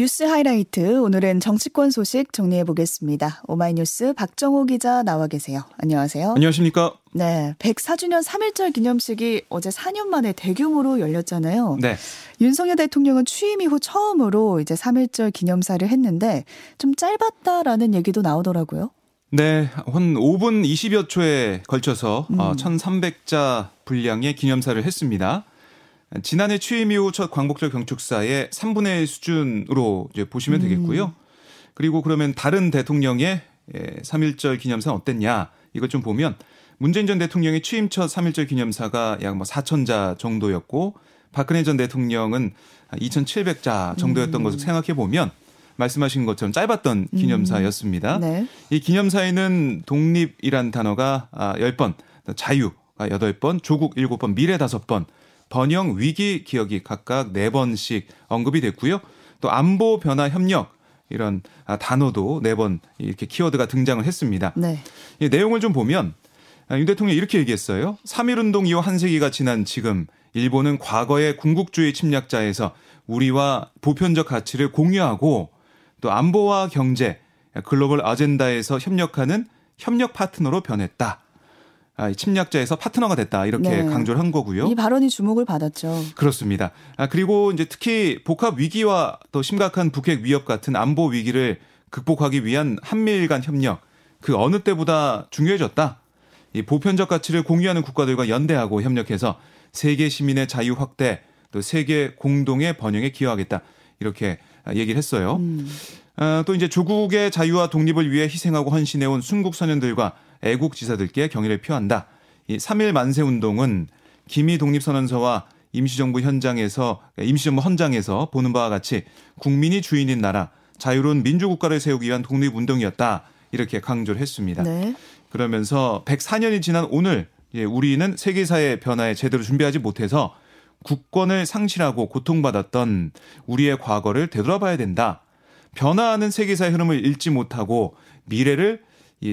뉴스 하이라이트 오늘은 정치권 소식 정리해 보겠습니다. 오마이뉴스 박정호 기자 나와 계세요. 안녕하세요. 안녕하십니까? 네, 104주년 3.1절 기념식이 어제 4년 만에 대규모로 열렸잖아요. 네. 윤석열 대통령은 취임 이후 처음으로 이제 3.1절 기념사를 했는데 좀 짧았다라는 얘기도 나오더라고요. 네, 한 5분 20여 초에 걸쳐서 음. 1,300자 분량의 기념사를 했습니다. 지난해 취임 이후 첫 광복절 경축사의 3분의 1 수준으로 이제 보시면 음. 되겠고요. 그리고 그러면 다른 대통령의 3.1절 예, 기념사 어땠냐 이것 좀 보면 문재인 전 대통령의 취임 첫 3.1절 기념사가 약 뭐 4천자 정도였고 박근혜 전 대통령은 2,700자 정도였던 음. 것을 생각해 보면 말씀하신 것처럼 짧았던 음. 기념사였습니다. 음. 네. 이 기념사에는 독립이란 단어가 10번, 아, 자유가 8번, 조국 7번, 미래 5번, 번영, 위기, 기억이 각각 4번씩 언급이 됐고요. 또 안보 변화 협력 이런 아, 단어도 4번 이렇게 키워드가 등장을 했습니다. 네. 이 내용을 좀 보면 아, 윤 대통령이 이렇게 얘기했어요. 3.1운동 이후 한 세기가 지난 지금 일본은 과거의 군국주의 침략자에서 우리와 보편적 가치를 공유하고 또 안보와 경제, 글로벌 아젠다에서 협력하는 협력 파트너로 변했다. 아, 침략자에서 파트너가 됐다 이렇게 네. 강조를 한 거고요. 이 발언이 주목을 받았죠. 그렇습니다. 아, 그리고 이제 특히 복합 위기와 또 심각한 북핵 위협 같은 안보 위기를 극복하기 위한 한미일 간 협력 그 어느 때보다 중요해졌다. 이 보편적 가치를 공유하는 국가들과 연대하고 협력해서 세계 시민의 자유 확대 또 세계 공동의 번영에 기여하겠다 이렇게 얘기를 했어요. 음. 아, 또 이제 조국의 자유와 독립을 위해 희생하고 헌신해온 순국 선현들과 애국 지사들께 경의를 표한다. 이 3일 만세 운동은 기미 독립선언서와 임시정부 현장에서 임시정부 헌장에서 보는 바와 같이 국민이 주인인 나라 자유로운 민주국가를 세우기 위한 독립운동이었다. 이렇게 강조를 했습니다. 네. 그러면서 104년이 지난 오늘 예, 우리는 세계사의 변화에 제대로 준비하지 못해서 국권을 상실하고 고통받았던 우리의 과거를 되돌아봐야 된다. 변화하는 세계사의 흐름을 읽지 못하고 미래를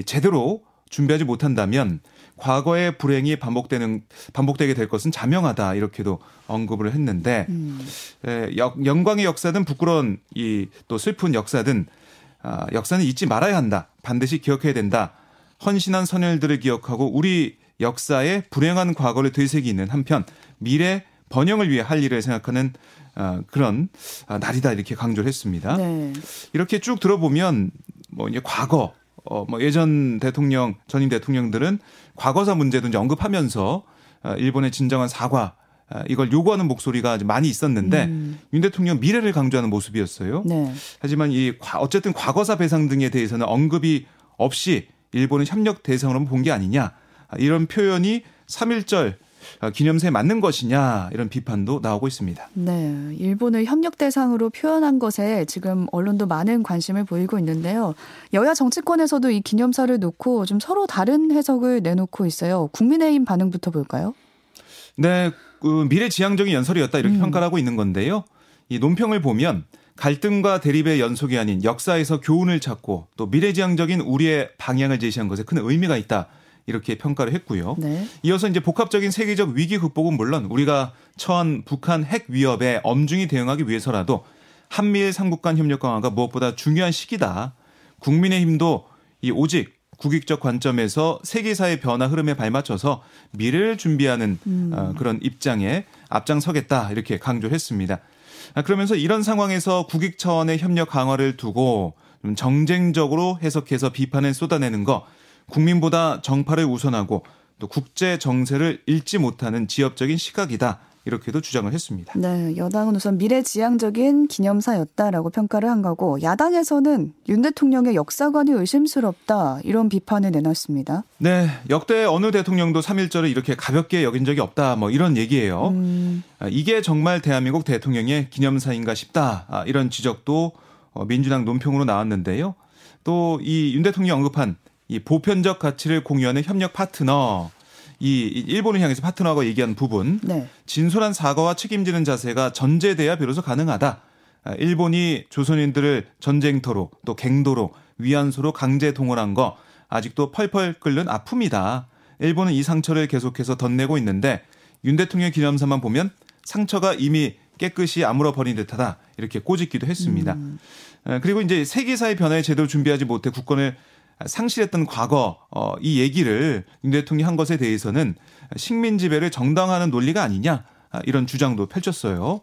제대로 준비하지 못한다면 과거의 불행이 반복되는 반복되게 될 것은 자명하다 이렇게도 언급을 했는데 음. 에, 역, 영광의 역사든 부끄러운 이 또 슬픈 역사든 아, 역사는 잊지 말아야 한다 반드시 기억해야 된다 헌신한 선열들을 기억하고 우리 역사의 불행한 과거를 되새기는 한편 미래 번영을 위해 할 일을 생각하는 아, 그런 아, 날이다 이렇게 강조를 했습니다. 네. 이렇게 쭉 들어보면 뭐 이제 과거 어, 뭐 예전 대통령, 전임 대통령들은 과거사 문제도 이제 언급하면서 어, 일본의 진정한 사과 어, 이걸 요구하는 목소리가 많이 있었는데 음. 윤 대통령 미래를 강조하는 모습이었어요. 네. 하지만 이 어쨌든 과거사 배상 등에 대해서는 언급이 없이 일본은 협력 대상으로 본 게 아니냐 이런 표현이 3.1절 어, 기념사에 맞는 것이냐 이런 비판도 나오고 있습니다. 네, 일본을 협력 대상으로 표현한 것에 지금 언론도 많은 관심을 보이고 있는데요. 여야 정치권에서도 이 기념사를 놓고 좀 서로 다른 해석을 내놓고 있어요. 국민의힘 반응부터 볼까요? 네, 그 미래지향적인 연설이었다 이렇게 음. 평가를 하고 있는 건데요. 이 논평을 보면 갈등과 대립의 연속이 아닌 역사에서 교훈을 찾고 또 미래지향적인 우리의 방향을 제시한 것에 큰 의미가 있다. 이렇게 평가를 했고요. 네. 이어서 이제 복합적인 세계적 위기 극복은 물론 우리가 처한 북한 핵 위협에 엄중히 대응하기 위해서라도 한미일 삼국 간 협력 강화가 무엇보다 중요한 시기다. 국민의 힘도 이 오직 국익적 관점에서 세계사의 변화 흐름에 발맞춰서 미래를 준비하는 음. 어, 그런 입장에 앞장서겠다 이렇게 강조했습니다. 아, 그러면서 이런 상황에서 국익 차원의 협력 강화를 두고 좀 정쟁적으로 해석해서 비판을 쏟아내는 거 국민보다 정파를 우선하고 또 국제 정세를 읽지 못하는 지엽적인 시각이다. 이렇게도 주장을 했습니다. 네, 여당은 우선 미래지향적인 기념사였다라고 평가를 한 거고 야당에서는 윤 대통령의 역사관이 의심스럽다 이런 비판을 내놨습니다. 네, 역대 어느 대통령도 3.1절을 이렇게 가볍게 여긴 적이 없다 뭐 이런 얘기예요. 음. 아, 이게 정말 대한민국 대통령의 기념사인가 싶다 아, 이런 지적도 어, 민주당 논평으로 나왔는데요. 또 이 윤 대통령 언급한 이 보편적 가치를 공유하는 협력 파트너 이 일본을 향해서 파트너하고 얘기한 부분 네. 진솔한 사과와 책임지는 자세가 전제돼야 비로소 가능하다. 아, 일본이 조선인들을 전쟁터로 또 갱도로 위안소로 강제 동원한 거 아직도 펄펄 끓는 아픔이다. 일본은 이 상처를 계속해서 덧내고 있는데 윤 대통령 기념사만 보면 상처가 이미 깨끗이 아물어 버린 듯하다 이렇게 꼬집기도 했습니다. 음. 그리고 이제 세계사의 변화에 제대로 준비하지 못해 국권을 상실했던 과거 어, 이 얘기를 윤 대통령이 한 것에 대해서는 식민 지배를 정당화하는 논리가 아니냐 아, 이런 주장도 펼쳤어요.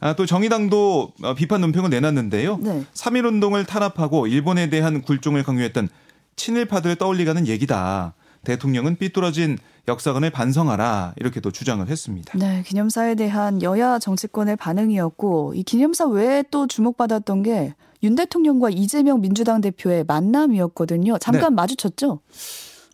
아, 또 정의당도 어, 비판 논평을 내놨는데요. 네. 3.1 운동을 탄압하고 일본에 대한 굴종을 강요했던 친일파들을 떠올리가는 얘기다. 대통령은 삐뚤어진 역사관을 반성하라 이렇게 또 주장을 했습니다. 네, 기념사에 대한 여야 정치권의 반응이었고 이 기념사 외에 또 주목받았던 게 윤 대통령과 이재명 민주당 대표의 만남이었거든요. 잠깐 네. 마주쳤죠?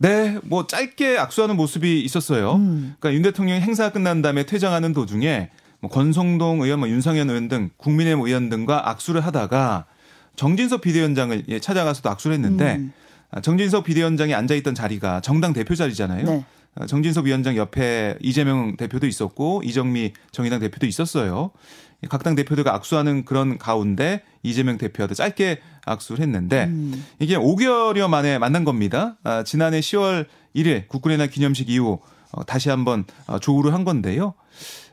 네, 뭐 짧게 악수하는 모습이 있었어요. 음. 그러니까 윤 대통령이 행사 끝난 다음에 퇴장하는 도중에 뭐 권성동 의원, 뭐 윤상현 의원 등 국민의힘 의원 등과 악수를 하다가 정진석 비대위원장을 예, 찾아가서도 악수를 했는데 음. 아, 정진석 비대위원장이 앉아 있던 자리가 정당 대표 자리잖아요. 네. 아, 정진석 위원장 옆에 이재명 대표도 있었고 이정미 정의당 대표도 있었어요. 각 당 대표들과 악수하는 그런 가운데 이재명 대표와도 짧게 악수를 했는데 음. 이게 5개월여 만에 만난 겁니다. 아, 지난해 10월 1일 국군의 날 기념식 이후 어, 다시 한번 어, 조우를 한 건데요.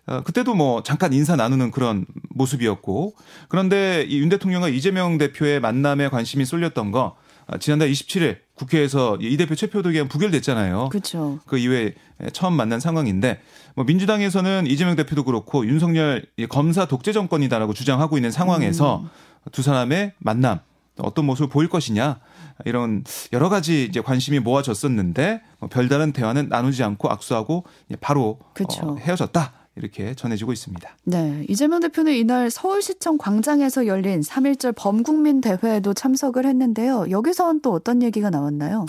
어, 그때도 뭐 잠깐 인사 나누는 그런 모습이었고 그런데 이 윤 대통령과 이재명 대표의 만남에 관심이 쏠렸던 거 아, 지난달 27일 국회에서 이 대표 체포동의안 부결됐잖아요. 그렇죠. 그 이후에 처음 만난 상황인데 뭐 민주당에서는 이재명 대표도 그렇고 윤석열 검사 독재 정권이다라고 주장하고 있는 상황에서 음. 두 사람의 만남 어떤 모습을 보일 것이냐 이런 여러 가지 이제 관심이 모아졌었는데 뭐 별다른 대화는 나누지 않고 악수하고 바로 어, 헤어졌다. 이렇게 전해지고 있습니다. 네. 이재명 대표는 이날 서울시청 광장에서 열린 3.1절 범국민 대회에도 참석을 했는데요. 여기서는 또 어떤 얘기가 나왔나요?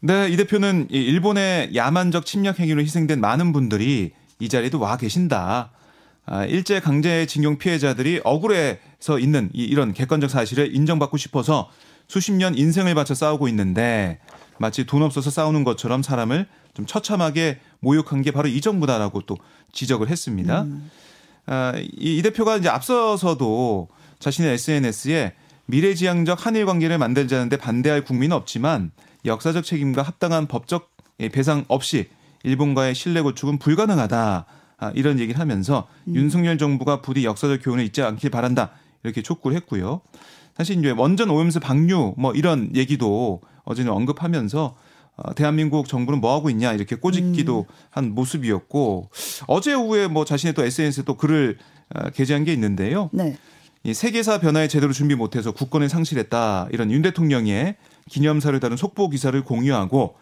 네. 이 대표는 일본의 야만적 침략 행위로 희생된 많은 분들이 이 자리에도 와 계신다. 아, 일제 강제징용 피해자들이 억울해서 있는 이런 객관적 사실을 인정받고 싶어서 수십 년 인생을 바쳐 싸우고 있는데 마치 돈 없어서 싸우는 것처럼 사람을 좀 처참하게 모욕한 게 바로 이 정부다라고 또 지적을 했습니다. 음. 아, 이, 이 대표가 이제 앞서서도 자신의 SNS에 미래지향적 한일 관계를 만들자는데 반대할 국민은 없지만 역사적 책임과 합당한 법적 배상 없이 일본과의 신뢰 구축은 불가능하다. 아, 이런 얘기를 하면서 음. 윤석열 정부가 부디 역사적 교훈을 잊지 않길 바란다. 이렇게 촉구를 했고요. 사실 이제 원전 오염수 방류 뭐 이런 얘기도 어제는 언급하면서 어, 대한민국 정부는 뭐 하고 있냐 이렇게 꼬집기도 음. 한 모습이었고 어제 오후에 뭐 자신의 또 SNS에 또 글을 어, 게재한 게 있는데요. 네. 이 세계사 변화에 제대로 준비 못해서 국권을 상실했다 이런 윤 대통령의 기념사를 다룬 속보 기사를 공유하고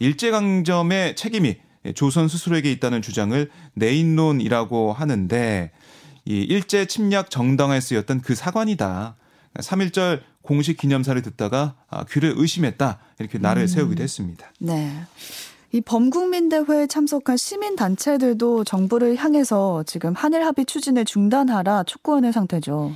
일제강점의 책임이 조선 스스로에게 있다는 주장을 내인론이라고 하는데 이 일제 침략 정당화에 쓰였던 그 사관이다. 3.1절 공식 기념사를 듣다가 아, 귀를 의심했다. 이렇게 나를 음. 세우기도 했습니다. 네. 이 범국민대회에 참석한 시민단체들도 정부를 향해서 지금 한일 합의 추진을 중단하라 촉구하는 상태죠.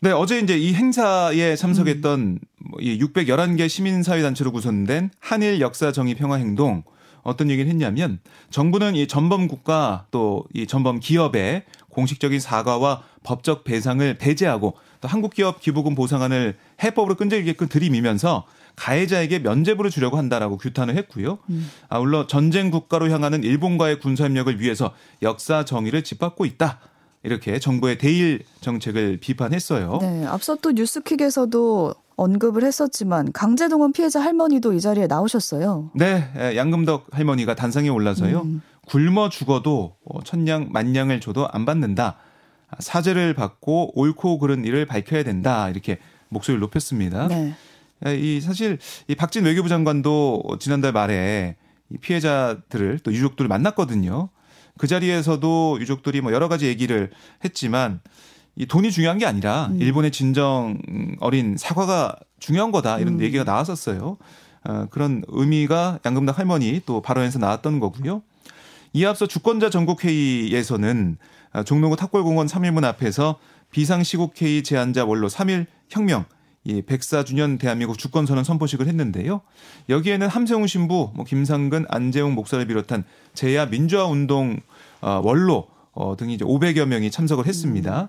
네, 어제 이제 이 행사에 참석했던 음. 이 611개 시민사회단체로 구성된 한일 역사 정의 평화 행동 어떤 얘기를 했냐면 정부는 이 전범 국가 또 이 전범 기업의 공식적인 사과와 법적 배상을 배제하고 또 한국 기업 기부금 보상안을 해법으로 끈질기게 들이미면서 가해자에게 면죄부를 주려고 한다라고 규탄을 했고요. 음. 아울러 전쟁 국가로 향하는 일본과의 군사 협력을 위해서 역사 정의를 짓밟고 있다. 이렇게 정부의 대일 정책을 비판했어요. 네, 앞서 또 뉴스킥에서도 언급을 했었지만 강제동원 피해자 할머니도 이 자리에 나오셨어요. 네, 양금덕 할머니가 단상에 올라서요. 음. 굶어 죽어도 어, 천냥 만냥을 줘도 안 받는다. 사죄를 받고 옳고 그른 일을 밝혀야 된다. 이렇게 목소리를 높였습니다. 네. 이 사실 이 박진 외교부 장관도 지난달 말에 이 피해자들을 또 유족들을 만났거든요. 그 자리에서도 유족들이 뭐 여러 가지 얘기를 했지만 이 돈이 중요한 게 아니라 음. 일본의 진정 어린 사과가 중요한 거다 이런 음. 얘기가 나왔었어요. 어, 그런 의미가 양금덕 할머니 또 발언에서 나왔던 거고요. 이에 앞서 주권자 전국회의에서는 종로구 탑골공원 3일문 앞에서 비상시국회의 제안자 원로 3일 혁명 이 104주년 대한민국 주권선언 선포식을 했는데요. 여기에는 함세웅 신부, 뭐 김상근, 안재웅 목사를 비롯한 제야 민주화 운동 어, 원로 어, 등이 이제 500여 명이 참석을 했습니다.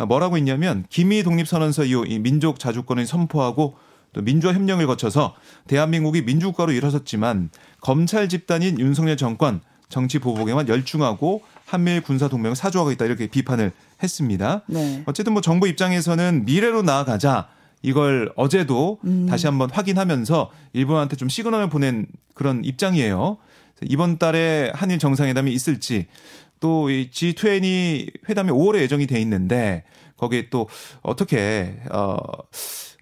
음. 뭐라고 했냐면 기미 독립선언서 이후 이 민족 자주권을 선포하고 또 민주화 협력을 거쳐서 대한민국이 민주국가로 일어섰지만 검찰 집단인 윤석열 정권 정치 보복에만 열중하고 한미일 군사 동맹을 사주하고 있다 이렇게 비판을 했습니다. 네. 어쨌든 뭐 정부 입장에서는 미래로 나아가자 이걸 어제도 음. 다시 한번 확인하면서 일본한테 좀 시그널을 보낸 그런 입장이에요. 이번 달에 한일 정상회담이 있을지 또 이 G20 회담이 5월에 예정이 돼 있는데 거기에 또 어떻게 어,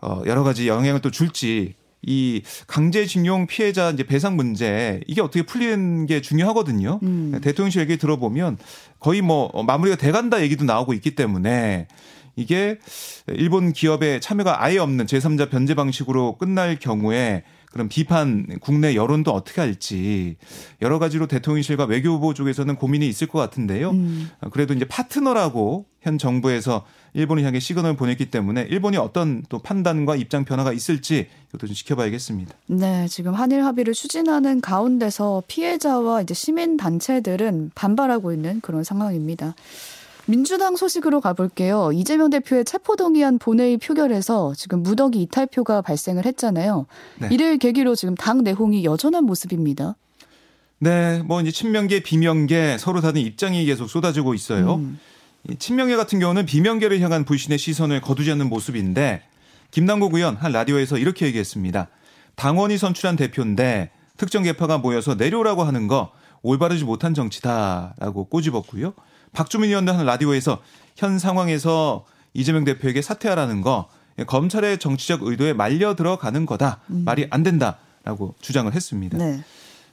어 여러 가지 영향을 또 줄지 이 강제징용 피해자 이제 배상 문제 이게 어떻게 풀리는 게 중요하거든요. 음. 대통령실 얘기 들어보면 거의 뭐 마무리가 돼간다 얘기도 나오고 있기 때문에 이게 일본 기업의 참여가 아예 없는 제3자 변제 방식으로 끝날 경우에 그런 비판 국내 여론도 어떻게 할지 여러 가지로 대통령실과 외교부 쪽에서는 고민이 있을 것 같은데요. 음. 그래도 이제 파트너라고 현 정부에서 일본을 향해 시그널을 보냈기 때문에 일본이 어떤 또 판단과 입장 변화가 있을지 이것도 좀 지켜봐야겠습니다. 네, 지금 한일 합의를 추진하는 가운데서 피해자와 이제 시민 단체들은 반발하고 있는 그런 상황입니다. 민주당 소식으로 가볼게요. 이재명 대표의 체포동의안 본회의 표결에서 지금 무더기 이탈표가 발생을 했잖아요. 네. 이를 계기로 지금 당 내홍이 여전한 모습입니다. 네, 뭐 이제 친명계, 비명계 서로 다른 입장이 계속 쏟아지고 있어요. 음. 이 친명계 같은 경우는 비명계를 향한 불신의 시선을 거두지 않는 모습인데 김남국 의원 한 라디오에서 이렇게 얘기했습니다. 당원이 선출한 대표인데 특정 계파가 모여서 내려오라고 하는 거 올바르지 못한 정치다라고 꼬집었고요. 박주민 의원도 한 라디오에서 현 상황에서 이재명 대표에게 사퇴하라는 거 검찰의 정치적 의도에 말려 들어가는 거다. 말이 안 된다라고 주장을 했습니다. 네.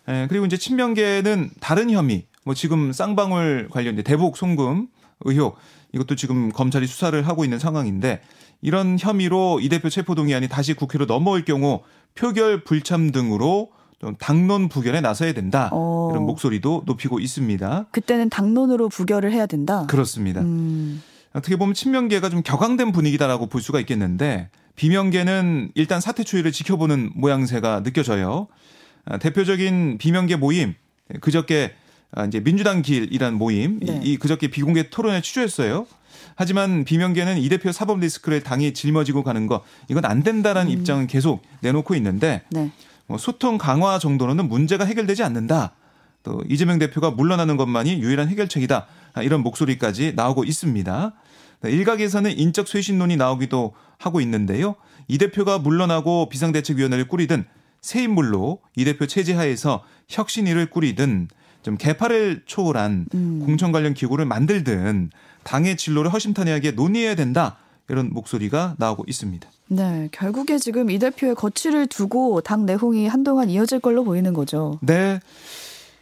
예, 그리고 이제 친명계는 다른 혐의, 뭐 지금 쌍방울 관련 대북 송금 의혹 이것도 지금 검찰이 수사를 하고 있는 상황인데 이런 혐의로 이 대표 체포동의안이 다시 국회로 넘어올 경우 표결 불참 등으로 좀 당론 부결에 나서야 된다 어. 이런 목소리도 높이고 있습니다. 그때는 당론으로 부결을 해야 된다. 그렇습니다. 음. 어떻게 보면 친명계가 좀 격앙된 분위기다라고 볼 수가 있겠는데 비명계는 일단 사퇴 추이를 지켜보는 모양새가 느껴져요. 아, 대표적인 비명계 모임 그저께 아, 이제 민주당 길이란 모임 네. 이, 이 그저께 비공개 토론에 취조했어요. 하지만 비명계는 이 대표 사법 리스크를 당이 짊어지고 가는 거 이건 안 된다라는 입장은 계속 내놓고 있는데 네. 뭐 소통 강화 정도로는 문제가 해결되지 않는다. 또 이재명 대표가 물러나는 것만이 유일한 해결책이다. 아, 이런 목소리까지 나오고 있습니다. 네, 일각에서는 인적 쇄신론이 나오기도 하고 있는데요. 이 대표가 물러나고 비상대책위원회를 꾸리든 새 인물로 이 대표 체제 하에서 혁신위를 꾸리든 좀 개파를 초월한 음. 공천 관련 기구를 만들든 당의 진로를 허심탄회하게 논의해야 된다. 이런 목소리가 나오고 있습니다. 네. 결국에 지금 이 대표의 거취를 두고 당 내홍이 한동안 이어질 걸로 보이는 거죠. 네.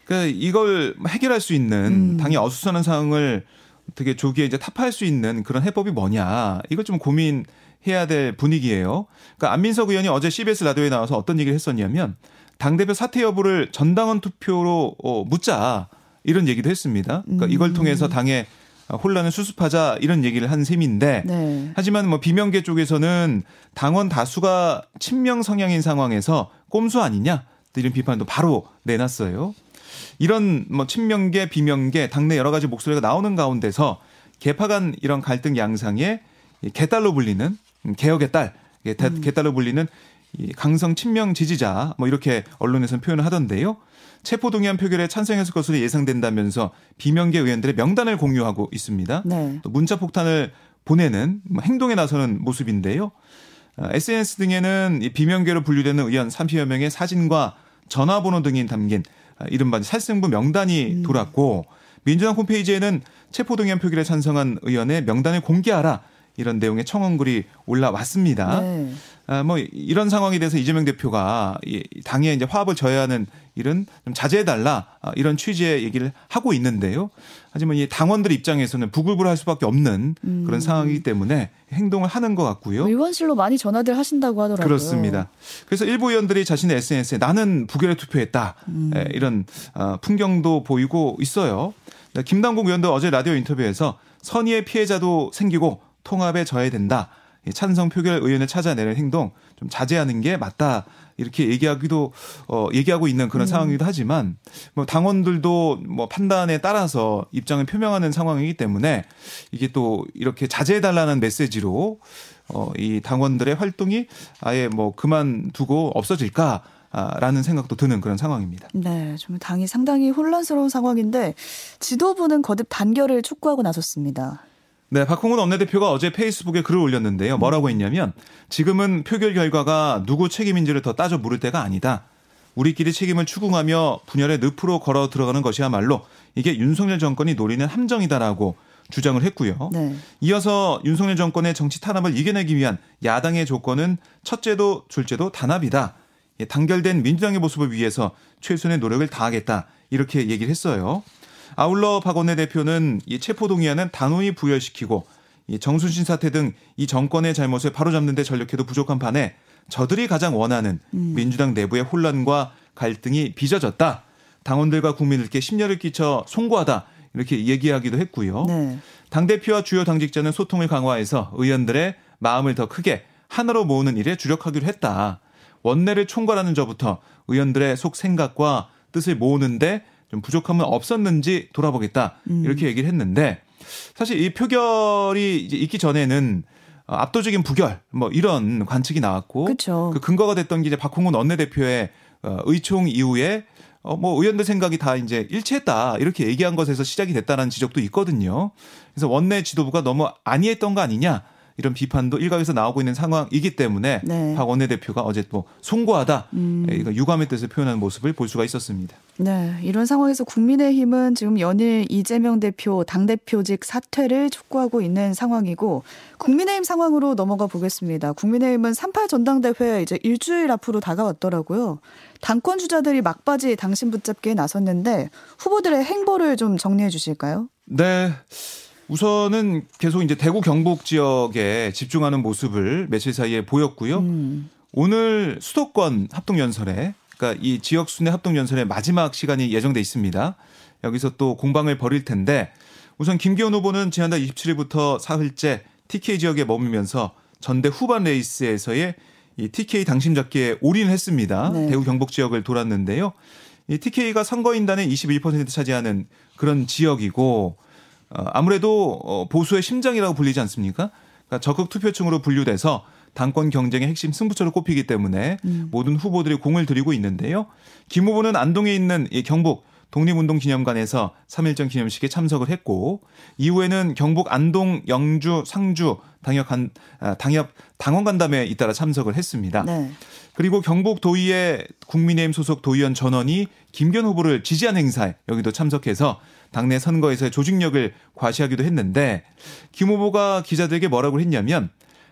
그 이걸 해결할 수 있는 음. 당이 어수선한 상황을 어떻게 조기에 이제 타파할 수 있는 그런 해법이 뭐냐 이걸 좀 고민해야 될 분위기예요. 그러니까 안민석 의원이 어제 CBS 라디오에 나와서 어떤 얘기를 했었냐면 당 대표 사퇴 여부를 전당원 투표로 어, 묻자 이런 얘기도 했습니다. 그러니까 이걸 음. 통해서 당의 혼란을 수습하자 이런 얘기를 한 셈인데 네. 하지만 뭐 비명계 쪽에서는 당원 다수가 친명 성향인 상황에서 꼼수 아니냐 이런 비판도 바로 내놨어요. 이런 뭐 친명계 비명계 당내 여러 가지 목소리가 나오는 가운데서 개파 간 이런 갈등 양상에 이 개딸로 불리는 음, 개혁의 딸, 개- 대- 개딸로 불리는 이 강성 친명 지지자 뭐 이렇게 언론에서는 표현을 하던데요. 체포동의안 표결에 찬성했을 것으로 예상된다면서 비명계 의원들의 명단을 공유하고 있습니다. 네. 또 문자 폭탄을 보내는 뭐 행동에 나서는 모습인데요. 어, SNS 등에는 이 비명계로 분류되는 의원 30여 명의 사진과 전화번호 등이 담긴 아, 이른바 살생부 명단이 돌았고 민주당 홈페이지에는 체포동의안 표결에 찬성한 의원의 명단을 공개하라 이런 내용의 청원글이 올라왔습니다. 네. 아, 뭐 이런 상황에 대해서 이재명 대표가 이 당에 이제 화합을 져야 하는 일은 좀 자제해달라 아, 이런 취지의 얘기를 하고 있는데요. 하지만 이 당원들 입장에서는 부글부글할 수밖에 없는 그런 상황이기 때문에 행동을 하는 것 같고요. 의원실로 많이 전화들 하신다고 하더라고요. 그렇습니다. 그래서 일부 의원들이 자신의 SNS에 나는 부결에 투표했다 에, 이런 어, 풍경도 보이고 있어요. 네, 김남국 의원도 어제 라디오 인터뷰에서 선의의 피해자도 생기고 통합에 져야 된다. 이 찬성 표결 의원을 찾아내는 행동 좀 자제하는 게 맞다. 이렇게 얘기하기도 어 얘기하고 있는 그런 상황이기도 하지만 뭐 당원들도 뭐 판단에 따라서 입장을 표명하는 상황이기 때문에 이게 또 이렇게 자제해 달라는 메시지로 어이 당원들의 활동이 아예 뭐 그만두고 없어질까 라는 생각도 드는 그런 상황입니다. 네, 좀 당이 상당히 혼란스러운 상황인데 지도부는 거듭 단결을 촉구하고 나섰습니다. 네, 박홍근 원내대표가 어제 페이스북에 글을 올렸는데요. 뭐라고 했냐면 지금은 표결 결과가 누구 책임인지를 더 따져 물을 때가 아니다. 우리끼리 책임을 추궁하며 분열의 늪으로 걸어 들어가는 것이야말로 이게 윤석열 정권이 노리는 함정이다라고 주장을 했고요. 네. 이어서 윤석열 정권의 정치 탄압을 이겨내기 위한 야당의 조건은 첫째도 둘째도 단합이다. 예, 단결된 민주당의 모습을 위해서 최선의 노력을 다하겠다. 이렇게 얘기를 했어요. 아울러 박 원내 대표는 이 체포동의안은 단호히 부결시키고 이 정순신 사태 등 이 정권의 잘못을 바로잡는 데 전력해도 부족한 판에 저들이 가장 원하는 음. 민주당 내부의 혼란과 갈등이 빚어졌다. 당원들과 국민들께 심려를 끼쳐 송구하다. 이렇게 얘기하기도 했고요. 네. 당대표와 주요 당직자는 소통을 강화해서 의원들의 마음을 더 크게 하나로 모으는 일에 주력하기로 했다. 원내를 총괄하는 저부터 의원들의 속 생각과 뜻을 모으는데 좀 부족함은 없었는지 돌아보겠다 음. 이렇게 얘기를 했는데 사실 이 표결이 이제 있기 전에는 압도적인 부결 뭐 이런 관측이 나왔고 그쵸. 그 근거가 됐던 게 이제 박홍근 원내대표의 어, 의총 이후에 어, 뭐 의원들 생각이 다 이제 일치했다 이렇게 얘기한 것에서 시작이 됐다라는 지적도 있거든요. 그래서 원내 지도부가 너무 안이했던 거 아니냐 이런 비판도 일각에서 나오고 있는 상황이기 때문에 네. 박 원내대표가 어제 또 송구하다 음. 예, 유감의 뜻을 표현하는 모습을 볼 수가 있었습니다. 네, 이런 상황에서 국민의힘은 지금 연일 이재명 대표 당 대표직 사퇴를 촉구하고 있는 상황이고 국민의힘 상황으로 넘어가 보겠습니다. 국민의힘은 38 전당대회 이제 일주일 앞으로 다가왔더라고요. 당권 주자들이 막바지 당신 붙잡기에 나섰는데 후보들의 행보를 좀 정리해 주실까요? 네. 우선은 계속 이제 대구 경북 지역에 집중하는 모습을 며칠 사이에 보였고요. 음. 오늘 수도권 합동 연설에 그러니까 이 지역 순회 합동 연설의 마지막 시간이 예정돼 있습니다. 여기서 또 공방을 벌일 텐데 우선 김기현 후보는 지난달 27일부터 사흘째 TK 지역에 머물면서 전대 후반 레이스에서의 이 TK 당심 잡기에 올인했습니다. 네. 대구 경북 지역을 돌았는데요. 이 TK가 선거인단의 21% 차지하는 그런 지역이고 어, 아무래도 어, 보수의 심장이라고 불리지 않습니까? 그러니까 적극 투표층으로 분류돼서 당권 경쟁의 핵심 승부처로 꼽히기 때문에 음. 모든 후보들이 공을 들이고 있는데요. 김 후보는 안동에 있는 이 경북 독립운동기념관에서 3일전 기념식에 참석을 했고 이후에는 경북 안동, 영주, 상주 당협 간 아, 당협 당원 간담회에 잇따라 참석을 했습니다. 네. 그리고 경북 도의회 국민의힘 소속 도의원 전원이 김견 후보를 지지한 행사에 여기도 참석해서 당내 선거에서의 조직력을 과시하기도 했는데 김 후보가 기자들에게 뭐라고 했냐면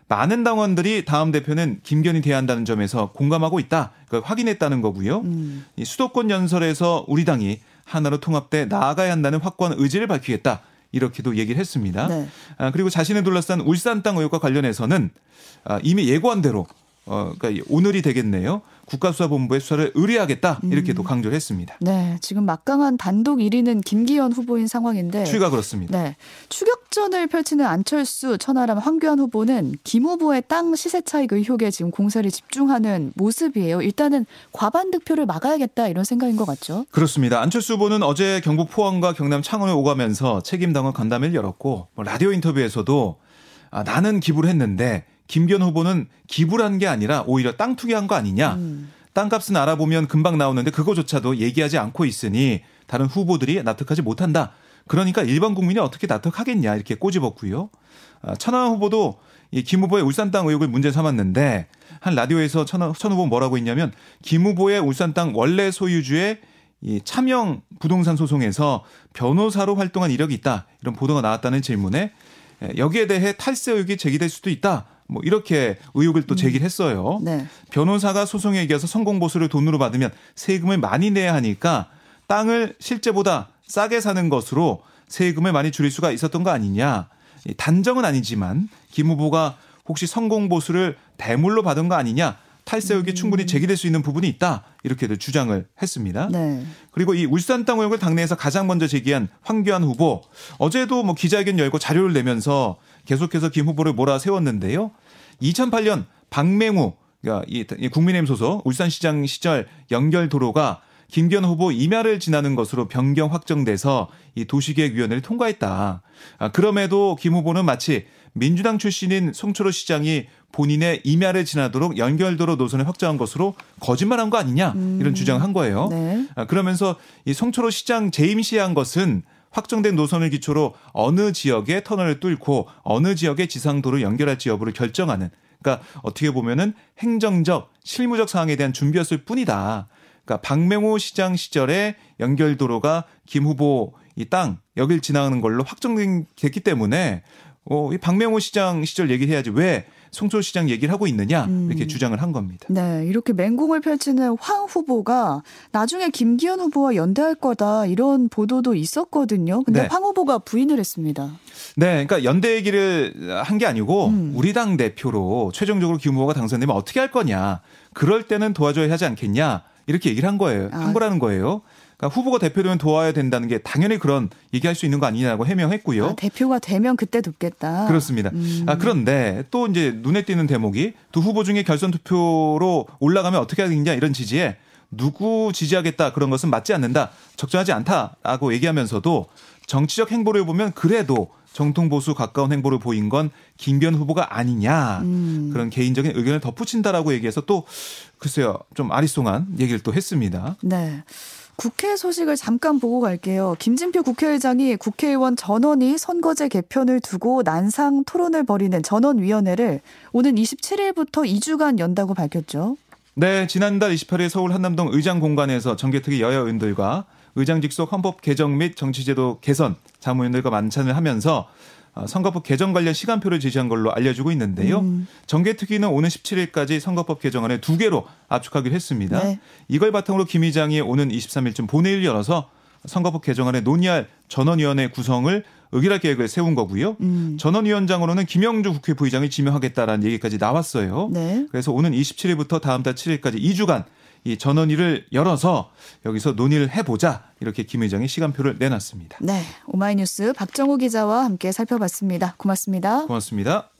많은 당원들이 다음 대표는 김견이 돼야 한다는 점에서 공감하고 있다. 그걸 확인했다는 거고요. 음. 이 수도권 연설에서 우리 당이 하나로 통합돼 나아가야 한다는 확고한 의지를 밝히겠다. 이렇게도 얘기를 했습니다. 네. 아, 그리고 자신을 둘러싼 울산 땅 의혹과 관련해서는 아, 이미 예고한 대로 어, 그러니까 오늘이 되겠네요. 국가수사본부의 수사를 의뢰하겠다 이렇게도 음. 강조를 했습니다. 네, 지금 막강한 단독 1위는 김기현 후보인 상황인데 추가 그렇습니다. 네, 추격전을 펼치는 안철수, 천하람, 황교안 후보는 김 후보의 땅 시세 차익 의혹에 지금 공세를 집중하는 모습이에요. 일단은 과반 득표를 막아야겠다 이런 생각인 것 같죠. 그렇습니다. 안철수 후보는 어제 경북 포항과 경남 창원을 오가면서 책임 당원 간담회를 열었고 뭐 라디오 인터뷰에서도 아, 나는 기부를 했는데 김기현 후보는 기부를 한 게 아니라 오히려 땅 투기한 거 아니냐. 음. 땅값은 알아보면 금방 나오는데 그거조차도 얘기하지 않고 있으니 다른 후보들이 납득하지 못한다. 그러니까 일반 국민이 어떻게 납득하겠냐 이렇게 꼬집었고요. 아, 천하 후보도 이김 후보의 울산 땅 의혹을 문제 삼았는데 한 라디오에서 천, 천 후보 뭐라고 했냐면 김 후보의 울산 땅 원래 소유주의 이 차명 부동산 소송에서 변호사로 활동한 이력이 있다 이런 보도가 나왔다는 질문에 여기에 대해 탈세 의혹이 제기될 수도 있다. 뭐 이렇게 의혹을 또 제기했어요. 를 네. 변호사가 소송에 이겨서 성공 보수를 돈으로 받으면 세금을 많이 내야 하니까 땅을 실제보다 싸게 사는 것으로 세금을 많이 줄일 수가 있었던 거 아니냐. 단정은 아니지만 김 후보가 혹시 성공 보수를 대물로 받은 거 아니냐. 탈세 의혹이 음. 충분히 제기될 수 있는 부분이 있다. 이렇게도 주장을 했습니다. 네. 그리고 이 울산 땅 의혹을 당내에서 가장 먼저 제기한 황교안 후보 어제도 뭐 기자회견 열고 자료를 내면서 계속해서 김 후보를 몰아세웠는데요. 2008년 박맹우 그러니까 이 국민의힘 소속 울산시장 시절 연결 도로가 김기현 후보 임야를 지나는 것으로 변경 확정돼서 이 도시계획위원회를 통과했다. 아, 그럼에도 김 후보는 마치 민주당 출신인 송철호 시장이 본인의 임야를 지나도록 연결도로 노선을 확정한 것으로 거짓말한 거 아니냐 이런 주장을 한 거예요. 네. 아, 그러면서 이 송초로 시장 재임 시한 것은 확정된 노선을 기초로 어느 지역에 터널을 뚫고 어느 지역의 지상도로 연결할지 여부를 결정하는 그러니까 어떻게 보면은 행정적 실무적 사항에 대한 준비였을 뿐이다. 그러니까 박명호 시장 시절에 연결도로가 김 후보 이 땅 여길 지나가는 걸로 확정됐기 때문에 어, 이 박명호 시장 시절 얘기를 해야지 왜 송초 시장 얘기를 하고 있느냐 이렇게 주장을 한 겁니다. 네, 이렇게 맹공을 펼치는 황 후보가 나중에 김기현 후보와 연대할 거다 이런 보도도 있었거든요. 근데 네. 황 후보가 부인을 했습니다. 네, 그러니까 연대 얘기를 한 게 아니고 음. 우리 당 대표로 최종적으로 김 후보가 당선되면 어떻게 할 거냐. 그럴 때는 도와줘야 하지 않겠냐. 이렇게 얘기를 한 거예요. 아. 한 거라는 거예요. 그러니까 후보가 대표되면 도와야 된다는 게 당연히 그런 얘기할 수 있는 거 아니냐고 해명했고요. 아, 대표가 되면 그때 돕겠다. 그렇습니다. 음. 아, 그런데 또 이제 눈에 띄는 대목이 두 후보 중에 결선 투표로 올라가면 어떻게 하겠냐 이런 지지에 누구 지지하겠다 그런 것은 맞지 않는다. 적절하지 않다라고 얘기하면서도 정치적 행보를 보면 그래도 정통 보수 가까운 행보를 보인 건 김기현 후보가 아니냐. 음. 그런 개인적인 의견을 덧붙인다라고 얘기해서 또 글쎄요. 좀 아리송한 얘기를 또 했습니다. 네. 국회 소식을 잠깐 보고 갈게요. 김진표 국회의장이 국회의원 전원이 선거제 개편을 두고 난상 토론을 벌이는 전원위원회를 오는 27일부터 2주간 연다고 밝혔죠. 네, 지난달 28일 서울 한남동 의장 공간에서 정개특위 여야 의원들과 의장 직속 헌법 개정 및 정치제도 개선 자문위원들과 만찬을 하면서 어, 선거법 개정 관련 시간표를 제시한 걸로 알려지고 있는데요. 음. 정개특위는 오는 17일까지 선거법 개정안을 두 개로 압축하기로 했습니다. 네. 이걸 바탕으로 김 의장이 오는 23일쯤 본회의를 열어서 선거법 개정안에 논의할 전원위원회 구성을 의결할 계획을 세운 거고요. 음. 전원위원장으로는 김영주 국회 부의장을 지명하겠다라는 얘기까지 나왔어요. 네. 그래서 오는 27일부터 다음 달 7일까지 2주간 이 전원위를 열어서 여기서 논의를 해보자 이렇게 김 의장이 시간표를 내놨습니다. 네. 오마이뉴스 박정호 기자와 함께 살펴봤습니다. 고맙습니다. 고맙습니다.